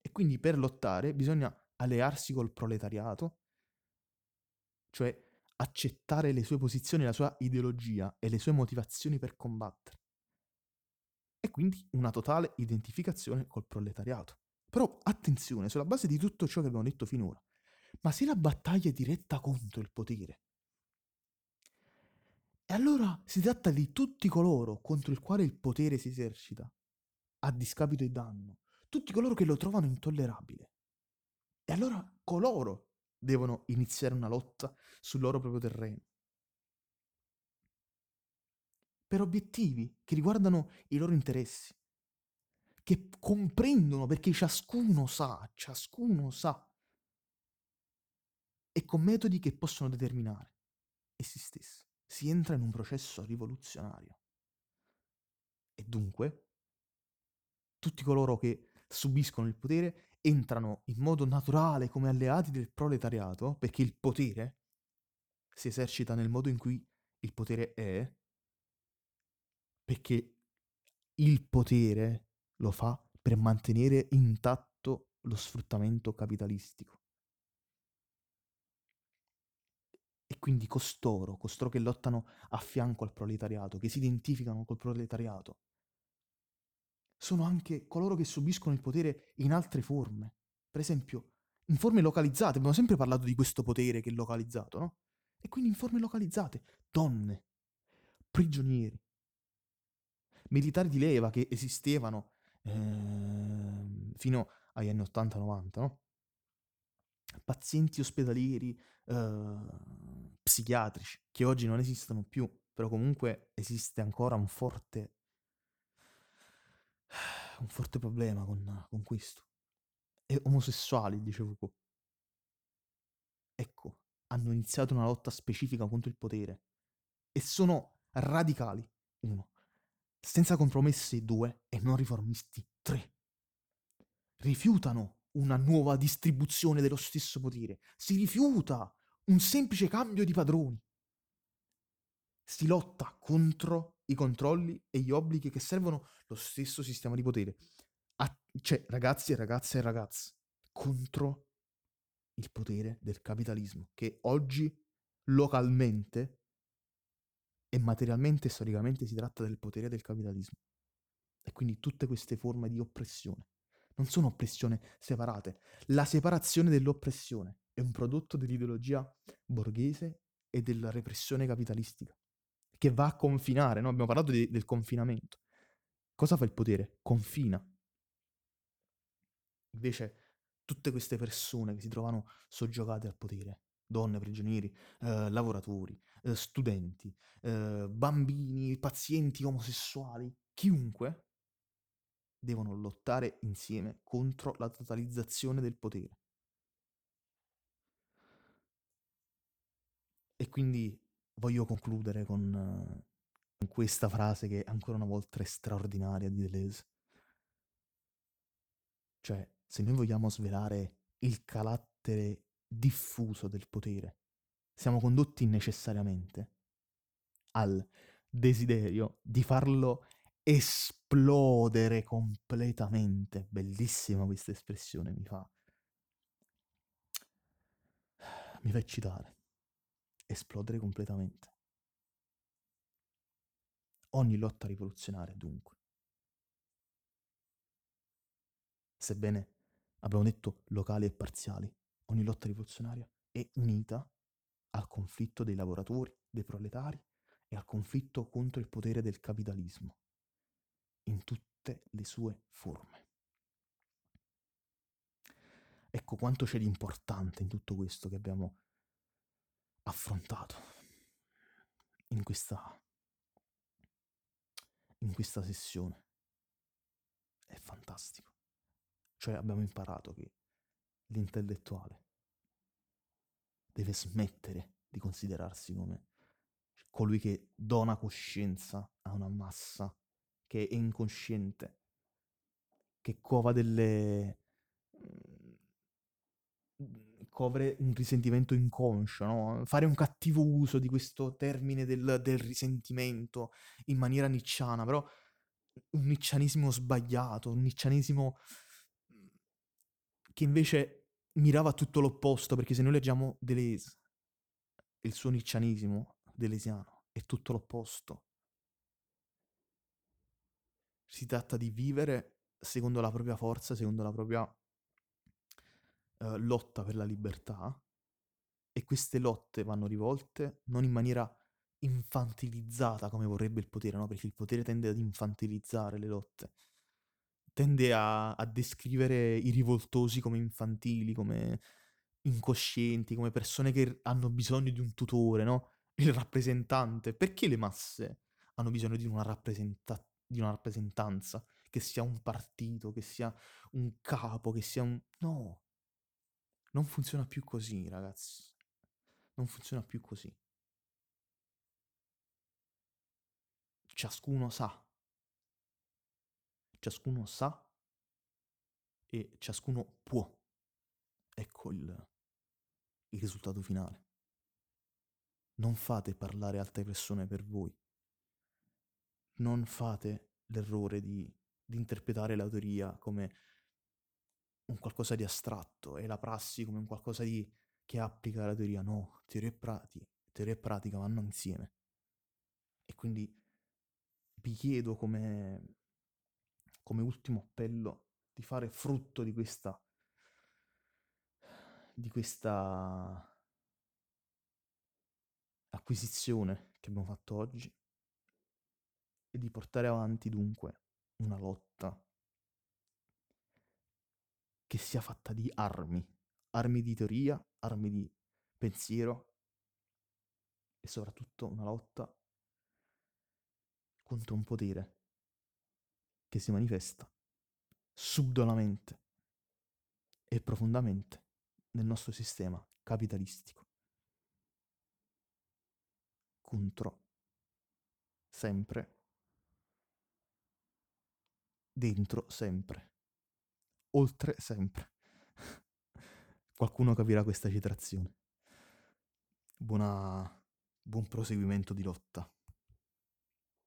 E quindi per lottare bisogna allearsi col proletariato, cioè accettare le sue posizioni, la sua ideologia e le sue motivazioni per combattere. E quindi una totale identificazione col proletariato. Però attenzione, sulla base di tutto ciò che abbiamo detto finora, ma se la battaglia è diretta contro il potere, e allora si tratta di tutti coloro contro il quale il potere si esercita, a discapito e danno, tutti coloro che lo trovano intollerabile. E allora coloro devono iniziare una lotta sul loro proprio terreno. Per obiettivi che riguardano i loro interessi, che comprendono perché ciascuno sa, ciascuno sa, e con metodi che possono determinare essi stessi si entra in un processo rivoluzionario. E dunque, tutti coloro che subiscono il potere entrano in modo naturale come alleati del proletariato, perché il potere si esercita nel modo in cui il potere è, perché il potere lo fa per mantenere intatto lo sfruttamento capitalistico. Quindi costoro, costoro che lottano a fianco al proletariato, che si identificano col proletariato, sono anche coloro che subiscono il potere in altre forme. Per esempio, in forme localizzate. Abbiamo sempre parlato di questo potere che è localizzato, no? E quindi in forme localizzate. Donne, prigionieri, militari di leva che esistevano eh, fino agli anni 80-90, no? Pazienti ospedalieri, eh, psichiatrici, che oggi non esistono più, però comunque esiste ancora un forte, un forte problema con, con questo. E omosessuali, dicevo Foucault. Ecco, hanno iniziato una lotta specifica contro il potere e sono radicali, uno, senza compromessi, due, e non riformisti, tre. Rifiutano una nuova distribuzione dello stesso potere, si rifiuta un semplice cambio di padroni. Si lotta contro i controlli e gli obblighi che servono lo stesso sistema di potere. A- cioè, ragazzi e ragazze e ragazze, contro il potere del capitalismo, che oggi localmente e materialmente e storicamente si tratta del potere del capitalismo. E quindi tutte queste forme di oppressione non sono oppressione separate. La separazione dell'oppressione è un prodotto dell'ideologia borghese e della repressione capitalistica, che va a confinare, no? Abbiamo parlato di, del confinamento. Cosa fa il potere? Confina. Invece tutte queste persone che si trovano soggiogate al potere, donne, prigionieri, eh, lavoratori, eh, studenti, eh, bambini, pazienti omosessuali, chiunque, devono lottare insieme contro la totalizzazione del potere. E quindi voglio concludere con, con questa frase che ancora una volta è straordinaria di Deleuze. Cioè, se noi vogliamo svelare il carattere diffuso del potere, siamo condotti necessariamente al desiderio di farlo esplodere completamente. Bellissima questa espressione, mi fa... mi fa eccitare. Esplodere completamente. Ogni lotta rivoluzionaria, dunque. Sebbene abbiamo detto locali e parziali, ogni lotta rivoluzionaria è unita al conflitto dei lavoratori, dei proletari e al conflitto contro il potere del capitalismo in tutte le sue forme. Ecco quanto c'è di importante in tutto questo che abbiamo affrontato in questa, in questa sessione. È fantastico. Cioè abbiamo imparato che l'intellettuale deve smettere di considerarsi come colui che dona coscienza a una massa che è incosciente, che cova delle... Mm, covre un risentimento inconscio, no? Fare un cattivo uso di questo termine del, del risentimento in maniera nicciana, però un niccianismo sbagliato, un niccianismo che invece mirava tutto l'opposto, perché se noi leggiamo Deleuze, il suo niccianismo delesiano è tutto l'opposto. Si tratta di vivere secondo la propria forza, secondo la propria uh, lotta per la libertà e queste lotte vanno rivolte non in maniera infantilizzata come vorrebbe il potere, no? Perché il potere tende ad infantilizzare le lotte, tende a, a descrivere i rivoltosi come infantili, come incoscienti, come persone che hanno bisogno di un tutore, no? Il rappresentante. Perché le masse hanno bisogno di una rappresentazione? di una rappresentanza, che sia un partito, che sia un capo, che sia un... No, non funziona più così, ragazzi. Non funziona più così. Ciascuno sa. Ciascuno sa e ciascuno può. Ecco il, il risultato finale. Non fate parlare altre persone per voi non fate l'errore di, di interpretare la teoria come un qualcosa di astratto e la prassi come un qualcosa di, che applica la teoria. No, teoria e, prati, teoria e pratica vanno insieme. E quindi vi chiedo come, come ultimo appello di fare frutto di questa, di questa acquisizione che abbiamo fatto oggi e di portare avanti dunque una lotta che sia fatta di armi, armi di teoria, armi di pensiero e soprattutto una lotta contro un potere che si manifesta subdolamente e profondamente nel nostro sistema capitalistico. Contro sempre dentro sempre, oltre sempre. Qualcuno capirà questa citazione. Buona, buon proseguimento di lotta.